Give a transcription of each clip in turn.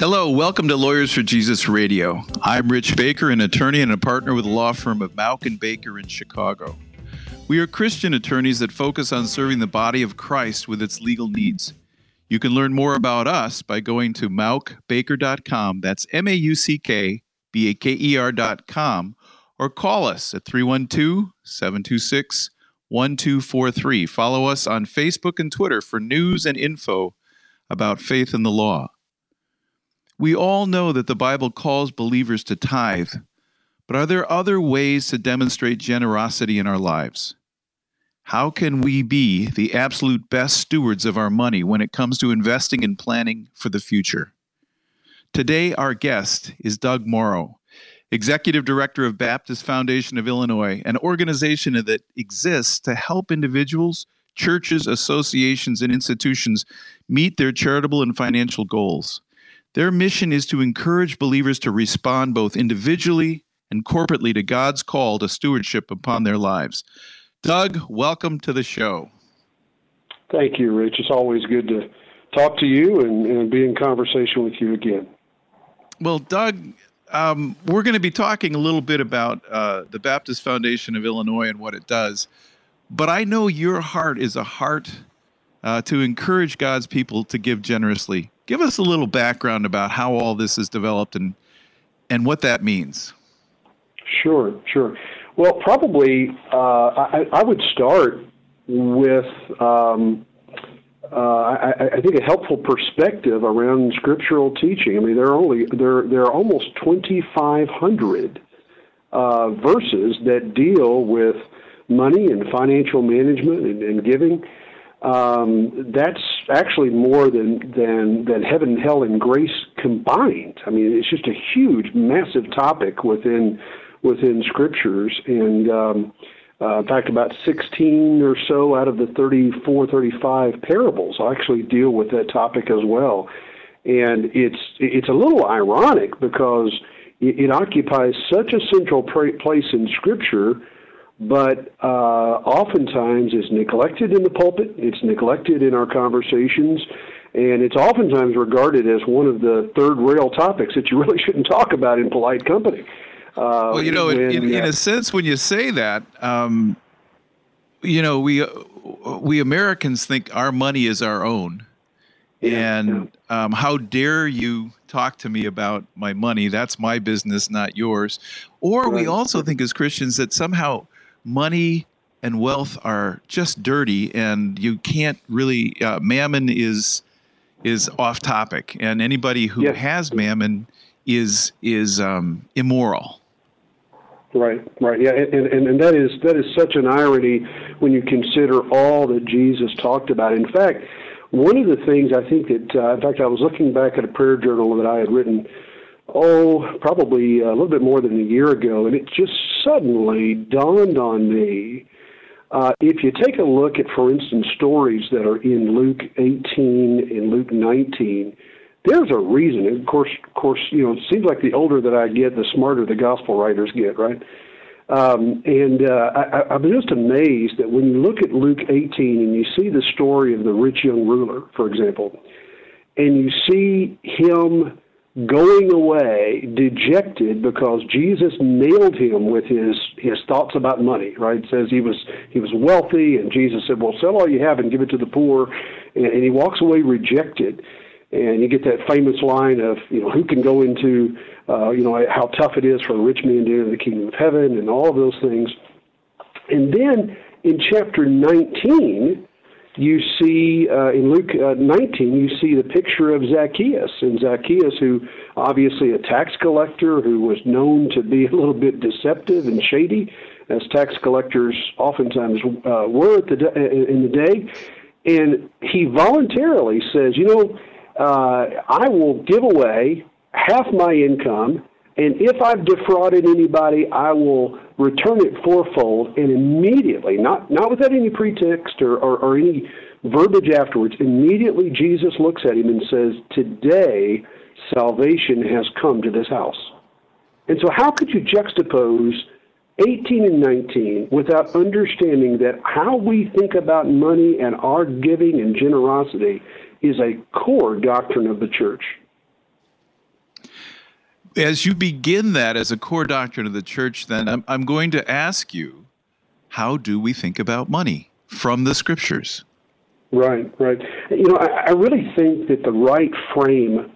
Hello, welcome to Lawyers for Jesus Radio. I'm Rich Baker, an attorney and a partner with the law firm of Mauck and Baker in Chicago. We are Christian attorneys that focus on serving the body of Christ with its legal needs. You can learn more about us by going to mauckbaker.com. That's M A U C K B A K E R.com, or call us at 312 726 1243. Follow us on Facebook and Twitter for news and info about faith and the law. We all know that the Bible calls believers to tithe, but are there other ways to demonstrate generosity in our lives? How can we be the absolute best stewards of our money when it comes to investing and planning for the future? Today, our guest is Doug Morrow, Executive Director of Baptist Foundation of Illinois, an organization that exists to help individuals, churches, associations, and institutions meet their charitable and financial goals. Their mission is to encourage believers to respond both individually and corporately to God's call to stewardship upon their lives. Doug, welcome to the show. Thank you, Rich. It's always good to talk to you and, and be in conversation with you again. Well, Doug, um, we're going to be talking a little bit about uh, the Baptist Foundation of Illinois and what it does. But I know your heart is a heart uh, to encourage God's people to give generously. Give us a little background about how all this is developed and and what that means. Sure, sure. Well, probably uh, I, I, would start with um, uh, I, I, think a helpful perspective around scriptural teaching. I mean, there are only there there are almost twenty five hundred uh, verses that deal with money and financial management and, and giving um, that's actually more than than than heaven, hell, and grace combined. I mean, it's just a huge, massive topic within within scriptures, and um, uh, in fact, about 16 or so out of the 34, 35 parables actually deal with that topic as well. And it's it's a little ironic because it, it occupies such a central place in Scripture but uh, oftentimes it's neglected in the pulpit. It's neglected in our conversations, and it's oftentimes regarded as one of the third rail topics that you really shouldn't talk about in polite company. Uh, well, you know, when, in, in, a sense, when you say that, um, you know, we we Americans think our money is our own, yeah, and yeah. Um, how dare you talk to me about my money? That's my business, not yours. Or right. we also think as Christians that somehow money and wealth are just dirty, and you can't really. Uh, mammon is is off topic, and anybody who yes. has mammon is is um, immoral. Right, right, yeah, and, and and that is that is such an irony when you consider all that Jesus talked about. In fact, one of the things I think that, uh, in fact, I was looking back at a prayer journal that I had written oh, probably a little bit more than a year ago, and it just suddenly dawned on me. Uh, if you take a look at, for instance, stories that are in Luke 18 and Luke 19, there's a reason. And of course, of course, you know, it seems like the older that I get, the smarter the gospel writers get, right? Um, and uh, I, I'm just amazed that when you look at Luke 18 and you see the story of the rich young ruler, for example, and you see him going away dejected because Jesus nailed him with his his thoughts about money. Right? It says he was he was wealthy, and Jesus said, "Well, sell all you have and give it to the poor," and, and he walks away rejected. And you get that famous line of, you know, who can go into, uh, you know, how tough it is for a rich man to enter the kingdom of heaven, and all of those things. And then in chapter 19, you see uh, in Luke uh, 19, you see the picture of Zacchaeus, and Zacchaeus, who obviously a tax collector who was known to be a little bit deceptive and shady, as tax collectors oftentimes uh, were the in the day, and he voluntarily says, you know, uh, I will give away half my income And if I've defrauded anybody, I will return it fourfold and immediately, not, not without any pretext or, or, or any verbiage afterwards, immediately Jesus looks at him and says, Today salvation has come to this house. And so, how could you juxtapose 18 and 19 without understanding that how we think about money and our giving and generosity is a core doctrine of the church? As you begin that as a core doctrine of the church, then I'm, I'm going to ask you how do we think about money from the scriptures? Right, right. You know, I, I really think that the right frame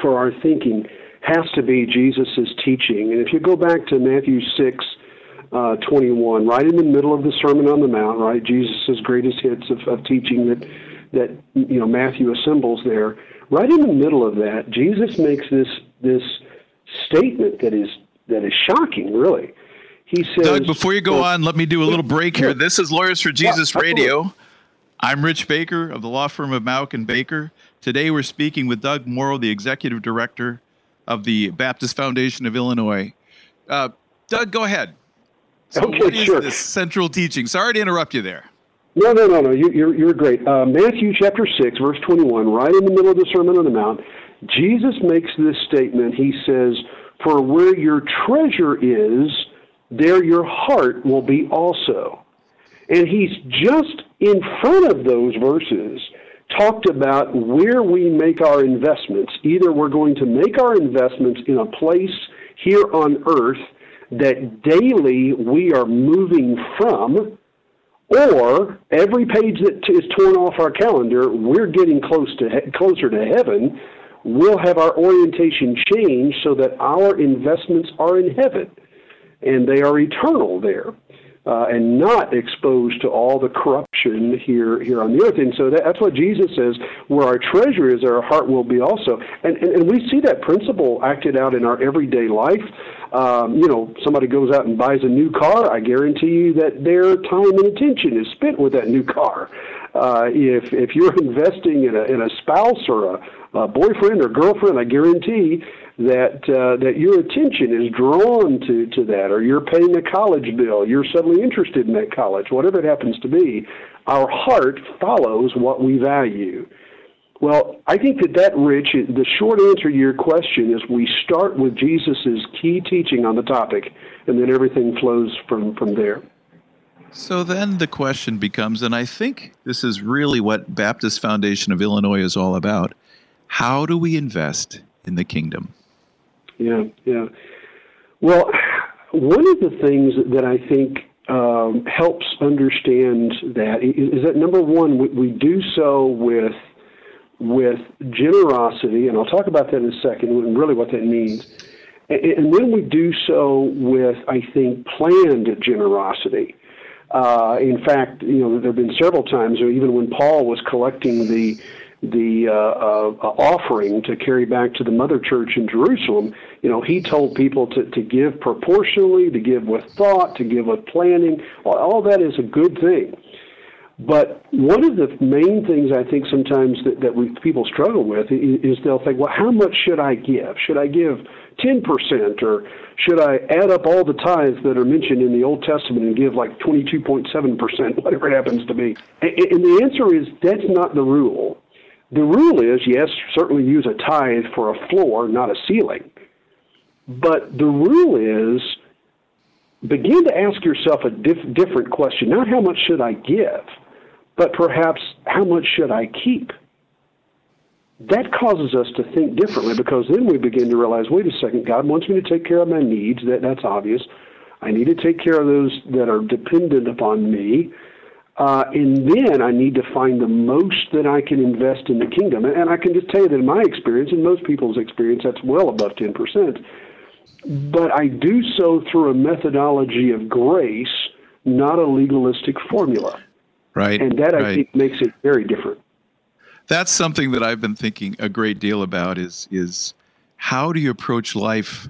for our thinking has to be Jesus' teaching. And if you go back to Matthew 6, uh, 21, right in the middle of the Sermon on the Mount, right, Jesus' greatest hits of, of teaching that, that, you know, Matthew assembles there, right in the middle of that, Jesus makes this, this statement that is, that is shocking, really. He says, Doug, before you go on, let me do a little break here. This is Lawyers for Jesus yeah, Radio. I'm Rich Baker of the law firm of Mauck and Baker. Today we're speaking with Doug Morrow, the executive director of the Baptist Foundation of Illinois. Uh, Doug, go ahead. So okay, what is sure. this central teaching? Sorry to interrupt you there. No, no, no, no. You, you're, you're great. Uh, Matthew chapter 6, verse 21, right in the middle of the Sermon on the Mount, Jesus makes this statement. He says, For where your treasure is, there your heart will be also. And he's just in front of those verses talked about where we make our investments. Either we're going to make our investments in a place here on earth that daily we are moving from, or every page that is torn off our calendar, we're getting close to he- closer to heaven. We'll have our orientation change so that our investments are in heaven and they are eternal there uh, and not exposed to all the corruption here here on the earth. And so that, that's what Jesus says: where our treasure is, our heart will be also. And, and and we see that principle acted out in our everyday life. Um, you know, somebody goes out and buys a new car. I guarantee you that their time and attention is spent with that new car. Uh, if if you're investing in a in a spouse or a, a boyfriend or girlfriend, I guarantee that uh, that your attention is drawn to to that, or you're paying a college bill, you're suddenly interested in that college, whatever it happens to be. Our heart follows what we value. Well, I think that that, Rich, the short answer to your question is we start with Jesus' key teaching on the topic, and then everything flows from, from there. So then the question becomes, and I think this is really what Baptist Foundation of Illinois is all about how do we invest in the kingdom? yeah, yeah. Well, one of the things that I think um, helps understand that is, that number one, we, we, do so with with generosity, and I'll talk about that in a second, and really what that means. And, and then we do so with, I think, planned generosity. Uh, in fact, you know, there have been several times, or even when Paul was collecting the the uh, uh, offering to carry back to the mother church in Jerusalem, you know, he told people to, to give proportionally, to give with thought, to give with planning. All, all that is a good thing. But one of the main things I think sometimes that, that we, people struggle with is, is they'll think, well, how much should I give? Should I give 10% or should I add up all the tithes that are mentioned in the Old Testament and give like 22.7%, whatever it happens to be? And, and the answer is that's not the rule. The rule is, yes, certainly use a tithe for a floor, not a ceiling. But the rule is begin to ask yourself a diff- different question. Not how much should I give, but perhaps how much should I keep? That causes us to think differently because then we begin to realize wait a second, God wants me to take care of my needs. That, that's obvious. I need to take care of those that are dependent upon me. Uh, and then I need to find the most that I can invest in the kingdom. And I can just tell you that in my experience, in most people's experience, that's well above 10%. But I do so through a methodology of grace, not a legalistic formula. Right. And that, right. I think, makes it very different. That's something that I've been thinking a great deal about is, is how do you approach life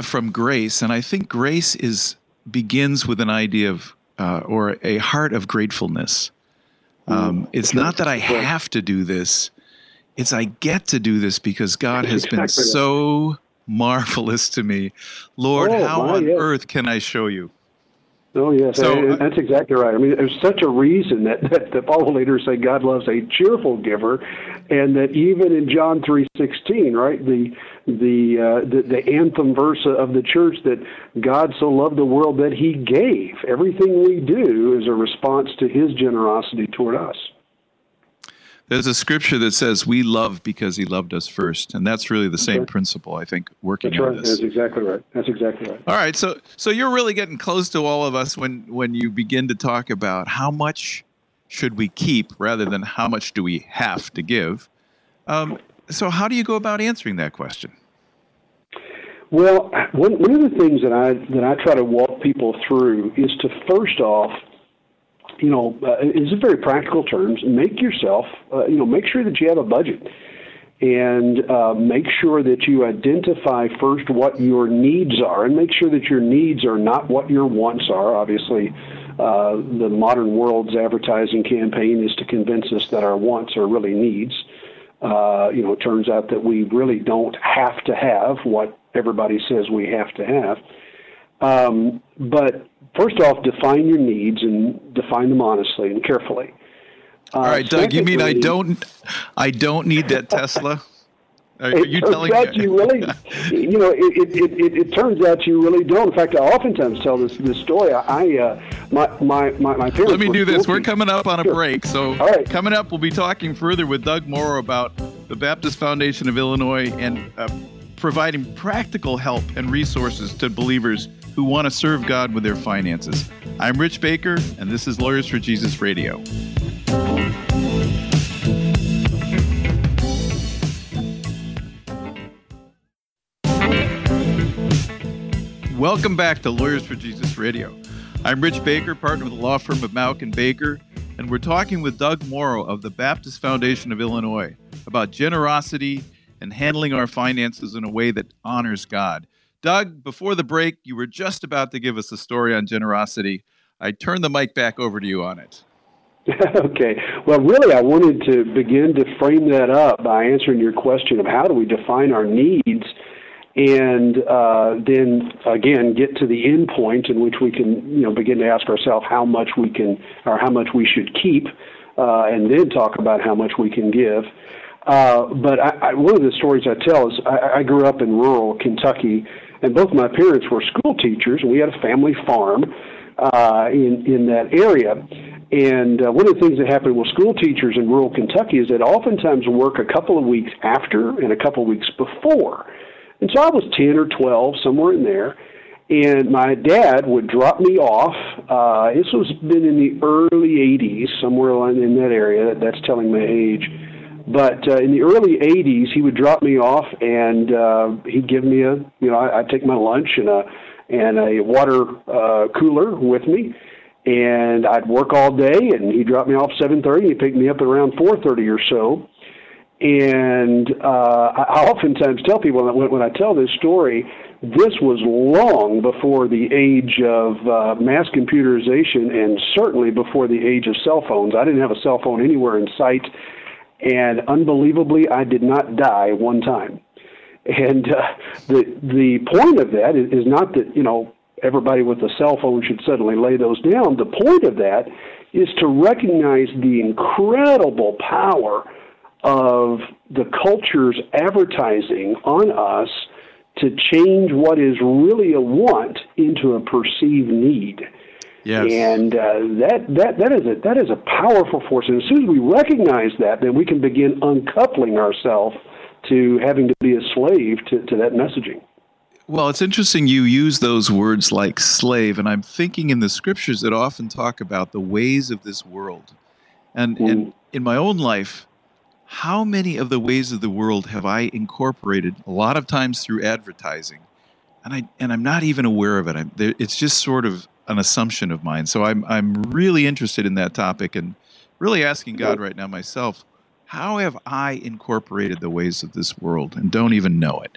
from grace? And I think grace is begins with an idea of uh, or a heart of gratefulness. Um, it's not that I have to do this; it's I get to do this because God has been so marvelous to me. Lord, Oh, how on yes. earth can I show you? Oh yes, So, uh, that's exactly right. I mean, there's such a reason that, that the Bible leaders say God loves a cheerful giver, and that even in John three sixteen, right, the the, uh, the the anthem verse of the church that God so loved the world that He gave. Everything we do is a response to His generosity toward us. There's a scripture that says we love because he loved us first, and that's really the same Okay. principle I think working That's on this. That's exactly right. That's exactly right. All right, so so you're really getting close to all of us when when you begin to talk about how much should we keep rather than how much do we have to give. Um, so how do you go about answering that question? Well, one, one of the things that I that I try to walk people through is to first off, you know, uh, is in very practical terms, make yourself, uh, you know, make sure that you have a budget, and uh, make sure that you identify first what your needs are, and make sure that your needs are not what your wants are. Obviously, uh, the modern world's advertising campaign is to convince us that our wants are really needs. Uh, you know, it turns out that we really don't have to have what everybody says we have to have. Um, but first off, define your needs and define them honestly and carefully. Uh, All right, Doug, you mean I don't I don't need that Tesla? Are, you telling me? you really, you know, it, it, it, it, turns out you really don't. In fact, I oftentimes tell this this story. I, uh, my, my, my. Let me do this. school We're coming up on a Sure. break. So, right. coming up, we'll be talking further with Doug Morrow about the Baptist Foundation of Illinois and uh, providing practical help and resources to believers who want to serve God with their finances. I'm Rich Baker, and this is Lawyers for Jesus Radio. Welcome back to Lawyers for Jesus Radio. I'm Rich Baker, partner with the law firm of Mauck and Baker, and we're talking with Doug Morrow of the Baptist Foundation of Illinois about generosity and handling our finances in a way that honors God. Doug, before the break, you were just about to give us a story on generosity. I turn the mic back over to you on it. okay. Well, really, I wanted to begin to frame that up by answering your question of how do we define our needs, and uh, then again get to the end point in which we can, you know, begin to ask ourselves how much we can or how much we should keep, uh, and then talk about how much we can give. Uh, but I, I, one of the stories I tell is I, I grew up in rural Kentucky, and both my parents were school teachers, and we had a family farm uh, in in that area. And uh, one of the things that happened with school teachers in rural Kentucky is that oftentimes work a couple of weeks after and a couple of weeks before. And so I was 10 or 12, somewhere in there. And my dad would drop me off. Uh, this was been in the early 80s, somewhere in that area. That's telling my age. But uh, in the early 80s, he would drop me off and uh, he'd give me a, you know, I, I'd take my lunch and a, and a water uh, cooler with me and I'd work all day, and he'd drop me off seven thirty. and He'd pick me up at around four thirty or so. And uh, I I oftentimes tell people that when, when I tell this story, this was long before the age of uh, mass computerization, and certainly before the age of cell phones. I didn't have a cell phone anywhere in sight, and unbelievably, I did not die one time. And uh, the the point of that is, not that you know everybody with a cell phone should suddenly lay those down. The point of that is to recognize the incredible power of the culture's advertising on us to change what is really a want into a perceived need. Yes. And uh, that that that is a that is a powerful force. And as soon as we recognize that, then we can begin uncoupling ourselves to having to be a slave to, to that messaging. Well, it's interesting you use those words like slave, and I'm thinking in the scriptures that often talk about the ways of this world. And, and in my own life, how many of the ways of the world have I incorporated a lot of times through advertising? And, I, and I'm not even aware of it. I'm, there, it's just sort of an assumption of mine. So I'm, I'm really interested in that topic and really asking God right now myself, how have I incorporated the ways of this world and don't even know it?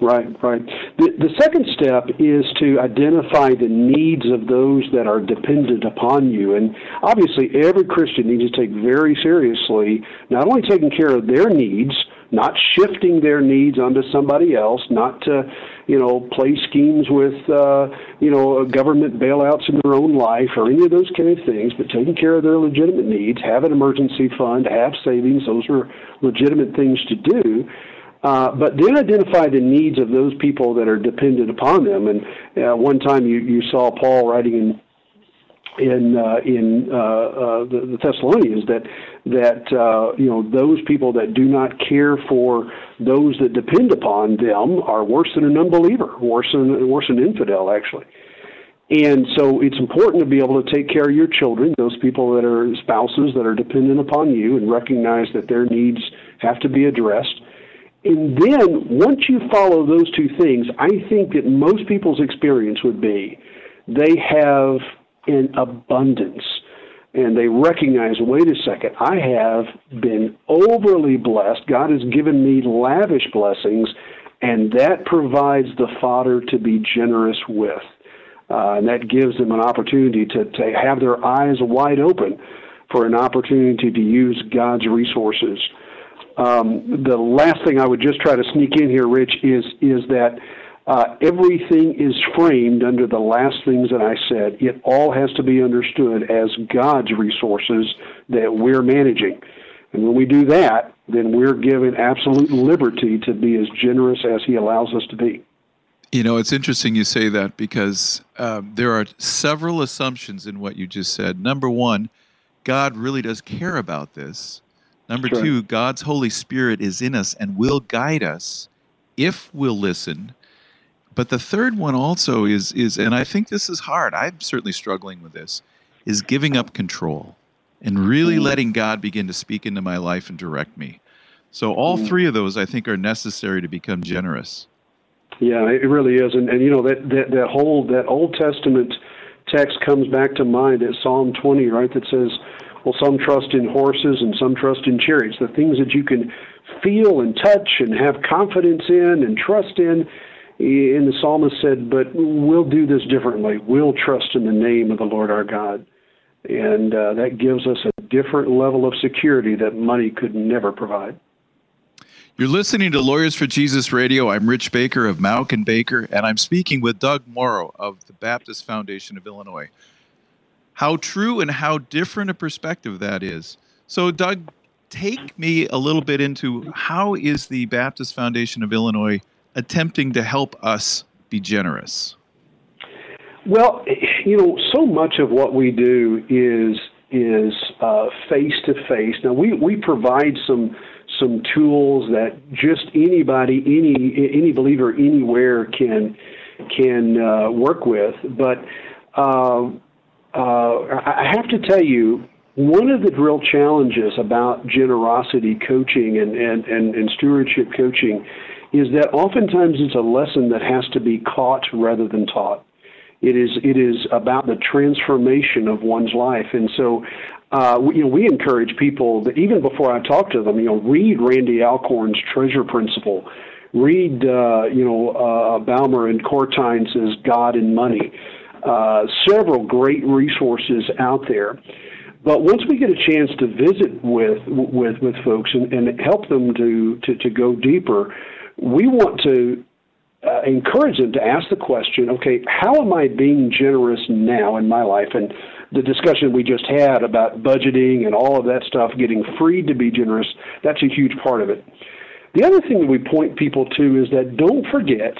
Right, right. The, the second step is to identify the needs of those that are dependent upon you. And obviously, every Christian needs to take very seriously not only taking care of their needs, not shifting their needs onto somebody else, not to, you know, play schemes with, uh, you know, government bailouts in their own life or any of those kind of things, but taking care of their legitimate needs, have an emergency fund, have savings. Those are legitimate things to do. Uh, but then identify the needs of those people that are dependent upon them. And uh, one time you, you saw Paul writing in in uh, in uh, uh, the, the Thessalonians that that uh, you know those people that do not care for those that depend upon them are worse than an unbeliever, worse than worse than an infidel actually. And so it's important to be able to take care of your children, those people that are spouses that are dependent upon you, and recognize that their needs have to be addressed. And then once you follow those two things, I think that most people's experience would be they have in abundance. And they recognize, wait a second, I have been overly blessed. God has given me lavish blessings, and that provides the fodder to be generous with. Uh, and that gives them an opportunity to, to have their eyes wide open for an opportunity to use God's resources. Um, the last thing I would just try to sneak in here, Rich, is is that uh, everything is framed under the last things that I said. It all has to be understood as God's resources that we're managing. And when we do that, then we're given absolute liberty to be as generous as He allows us to be. You know, it's interesting you say that because um, there are several assumptions in what you just said. Number one, God really does care about this. Number sure. two, God's Holy Spirit is in us and will guide us if we'll listen but the third one also is is and I think this is hard. I'm certainly struggling with this is giving up control and really mm. letting God begin to speak into my life and direct me. So all mm. three of those I think are necessary to become generous. Yeah, it really is. And and you know that that, that whole that Old Testament text comes back to mind at Psalm 20, right? That says, well, some trust in horses and some trust in chariots, the things that you can feel and touch and have confidence in and trust in and the psalmist said, But we'll do this differently. We'll trust in the name of the Lord our God. And uh, that gives us a different level of security that money could never provide. You're listening to Lawyers for Jesus Radio. I'm Rich Baker of Mauck and Baker, and I'm speaking with Doug Morrow of the Baptist Foundation of Illinois. How true and how different a perspective that is. So, Doug, take me a little bit into how is the Baptist Foundation of Illinois attempting to help us be generous? Well, you know, so much of what we do is is face to face. Now we we provide some some tools that just anybody, any any believer anywhere can can uh, work with. But uh, uh, I have to tell you, one of the real challenges about generosity coaching and, and, and, and stewardship coaching is that oftentimes it's a lesson that has to be caught rather than taught. It is it is about the transformation of one's life, and so uh, we, you know we encourage people that even before I talk to them, you know, read Randy Alcorn's Treasure Principle, read uh, you know uh, Baumer and Cortines' God and Money, uh, several great resources out there. But once we get a chance to visit with with with folks and, and help them to, to to go deeper, we want to uh, encourage them to ask the question okay, how am I being generous now in my life? And the discussion we just had about budgeting and all of that stuff, getting freed to be generous, that's a huge part of it. The other thing that we point people to is that don't forget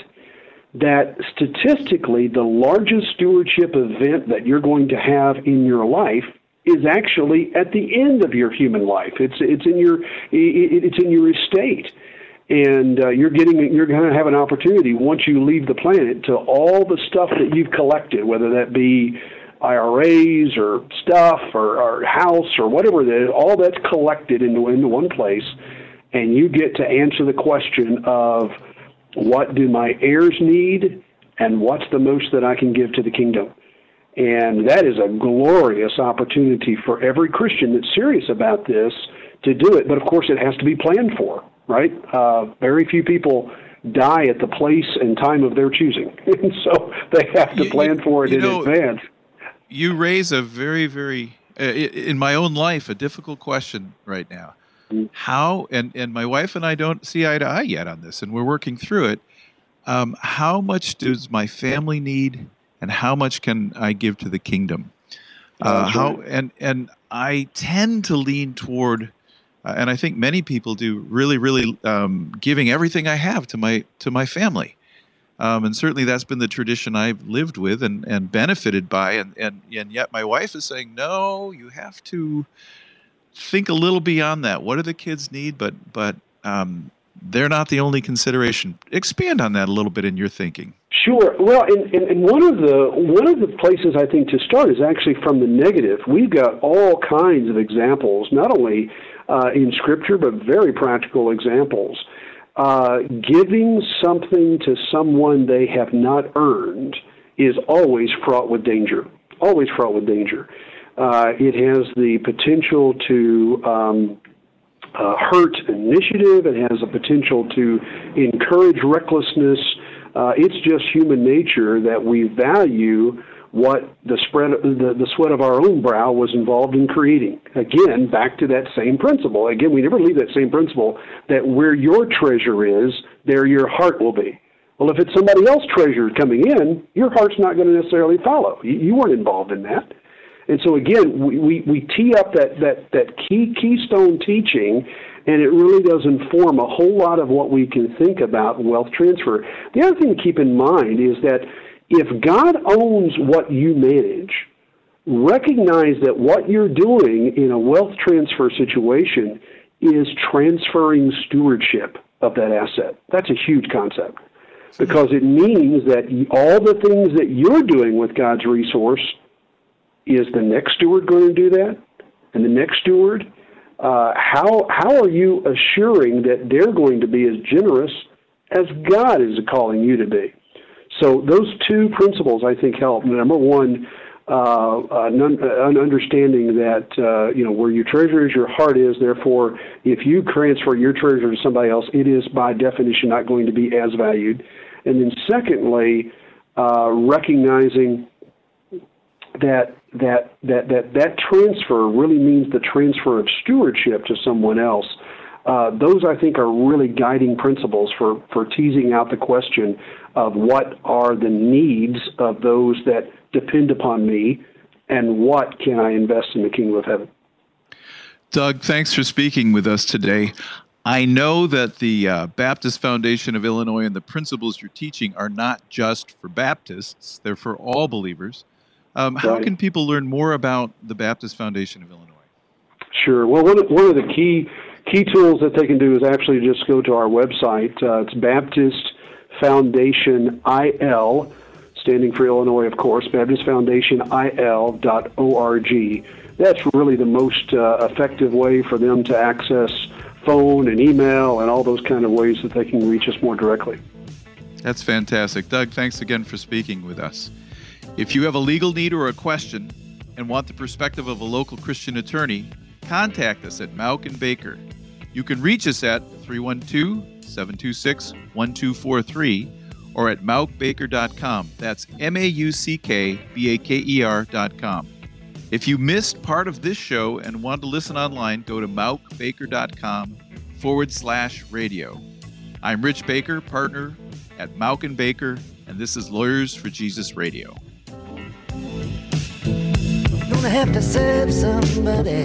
that statistically, the largest stewardship event that you're going to have in your life is actually at the end of your human life. It's it's in your it's in your estate and uh, you're getting you're going to have an opportunity once you leave the planet to all the stuff that you've collected, whether that be IRAs or stuff or, or house or whatever is, all that's collected into into one place, and you get to answer the question of what do my heirs need and what's the most that I can give to the kingdom. And that is a glorious opportunity for every Christian that's serious about this to do it. But of course, it has to be planned for right? Uh, very few people die at the place and time of their choosing, and so they have to plan for it in know, advance. You raise a very, very, uh, in my own life, a difficult question right now. mm-hmm. how and and my wife and I don't see eye to eye yet on this, and we're working through it. Um, how much does my family need, and how much can I give to the kingdom? Uh, how and and I tend to lean toward, uh, and I think many people do, really, really um, giving everything I have to my to my family. Um, and certainly that's been the tradition I've lived with and, and benefited by. And, and, and yet my wife is saying, no, you have to think a little beyond that. What do the kids need? But, but um, they're not the only consideration. Expand on that a little bit in your thinking. Sure. Well, and, and, and, one of the one of the places I think to start is actually from the negative. We've got all kinds of examples, not only uh, in Scripture but very practical examples uh, giving something to someone they have not earned is always fraught with danger. Always fraught with danger. Uh, it has the potential to um, uh, hurt initiative. It has the potential to encourage recklessness. Uh, it's just human nature that we value what the spread the, the sweat of our own brow was involved in creating. Again, back to that same principle. Again, we never leave that same principle that where your treasure is, there your heart will be. Well, if it's somebody else's treasure coming in, your heart's not going to necessarily follow. You, you weren't involved in that. And so again, we, we, we tee up that, that, that key keystone teaching and it really does inform a whole lot of what we can think about wealth transfer. The other thing to keep in mind is that if God owns what you manage, recognize that what you're doing in a wealth transfer situation is transferring stewardship of that asset. That's a huge concept because it means that all the things that you're doing with God's resource is the next steward going to do that, and the next steward. Uh, how how are you assuring that they're going to be as generous as God is calling you to be? So those two principles, I think, help. Number one, uh, an, understanding that uh, you know where your treasure is, your heart is. Therefore, if you transfer your treasure to somebody else, it is by definition not going to be as valued. And then, secondly, uh, recognizing that that that that that transfer really means the transfer of stewardship to someone else. Uh, those I think are really guiding principles for, for teasing out the question of what are the needs of those that depend upon me and what can I invest in the kingdom of heaven. Doug, thanks for speaking with us today. I know that the uh, Baptist Foundation of Illinois and the principles you're teaching are not just for Baptists, they're for all believers. Um, how right. can people learn more about the Baptist Foundation of Illinois? Sure. Well, one of, one of the key key tools that they can do is actually just go to our website. Uh, it's Baptist Foundation IL, standing for Illinois, of course, Baptist Foundation IL.org. That's really the most uh, effective way for them to access phone and email and all those kind of ways that they can reach us more directly. That's fantastic. Doug, thanks again for speaking with us. If you have a legal need or a question and want the perspective of a local Christian attorney, contact us at Mauck and Baker. You can reach us at 312 726 1243 or at mauckbaker.com. That's M A U C K B A K E R.com. If you missed part of this show and want to listen online, go to mauckbaker.com forward slash radio. I'm Rich Baker, partner at Mauck and Baker, and this is Lawyers for Jesus Radio. Gonna have to serve somebody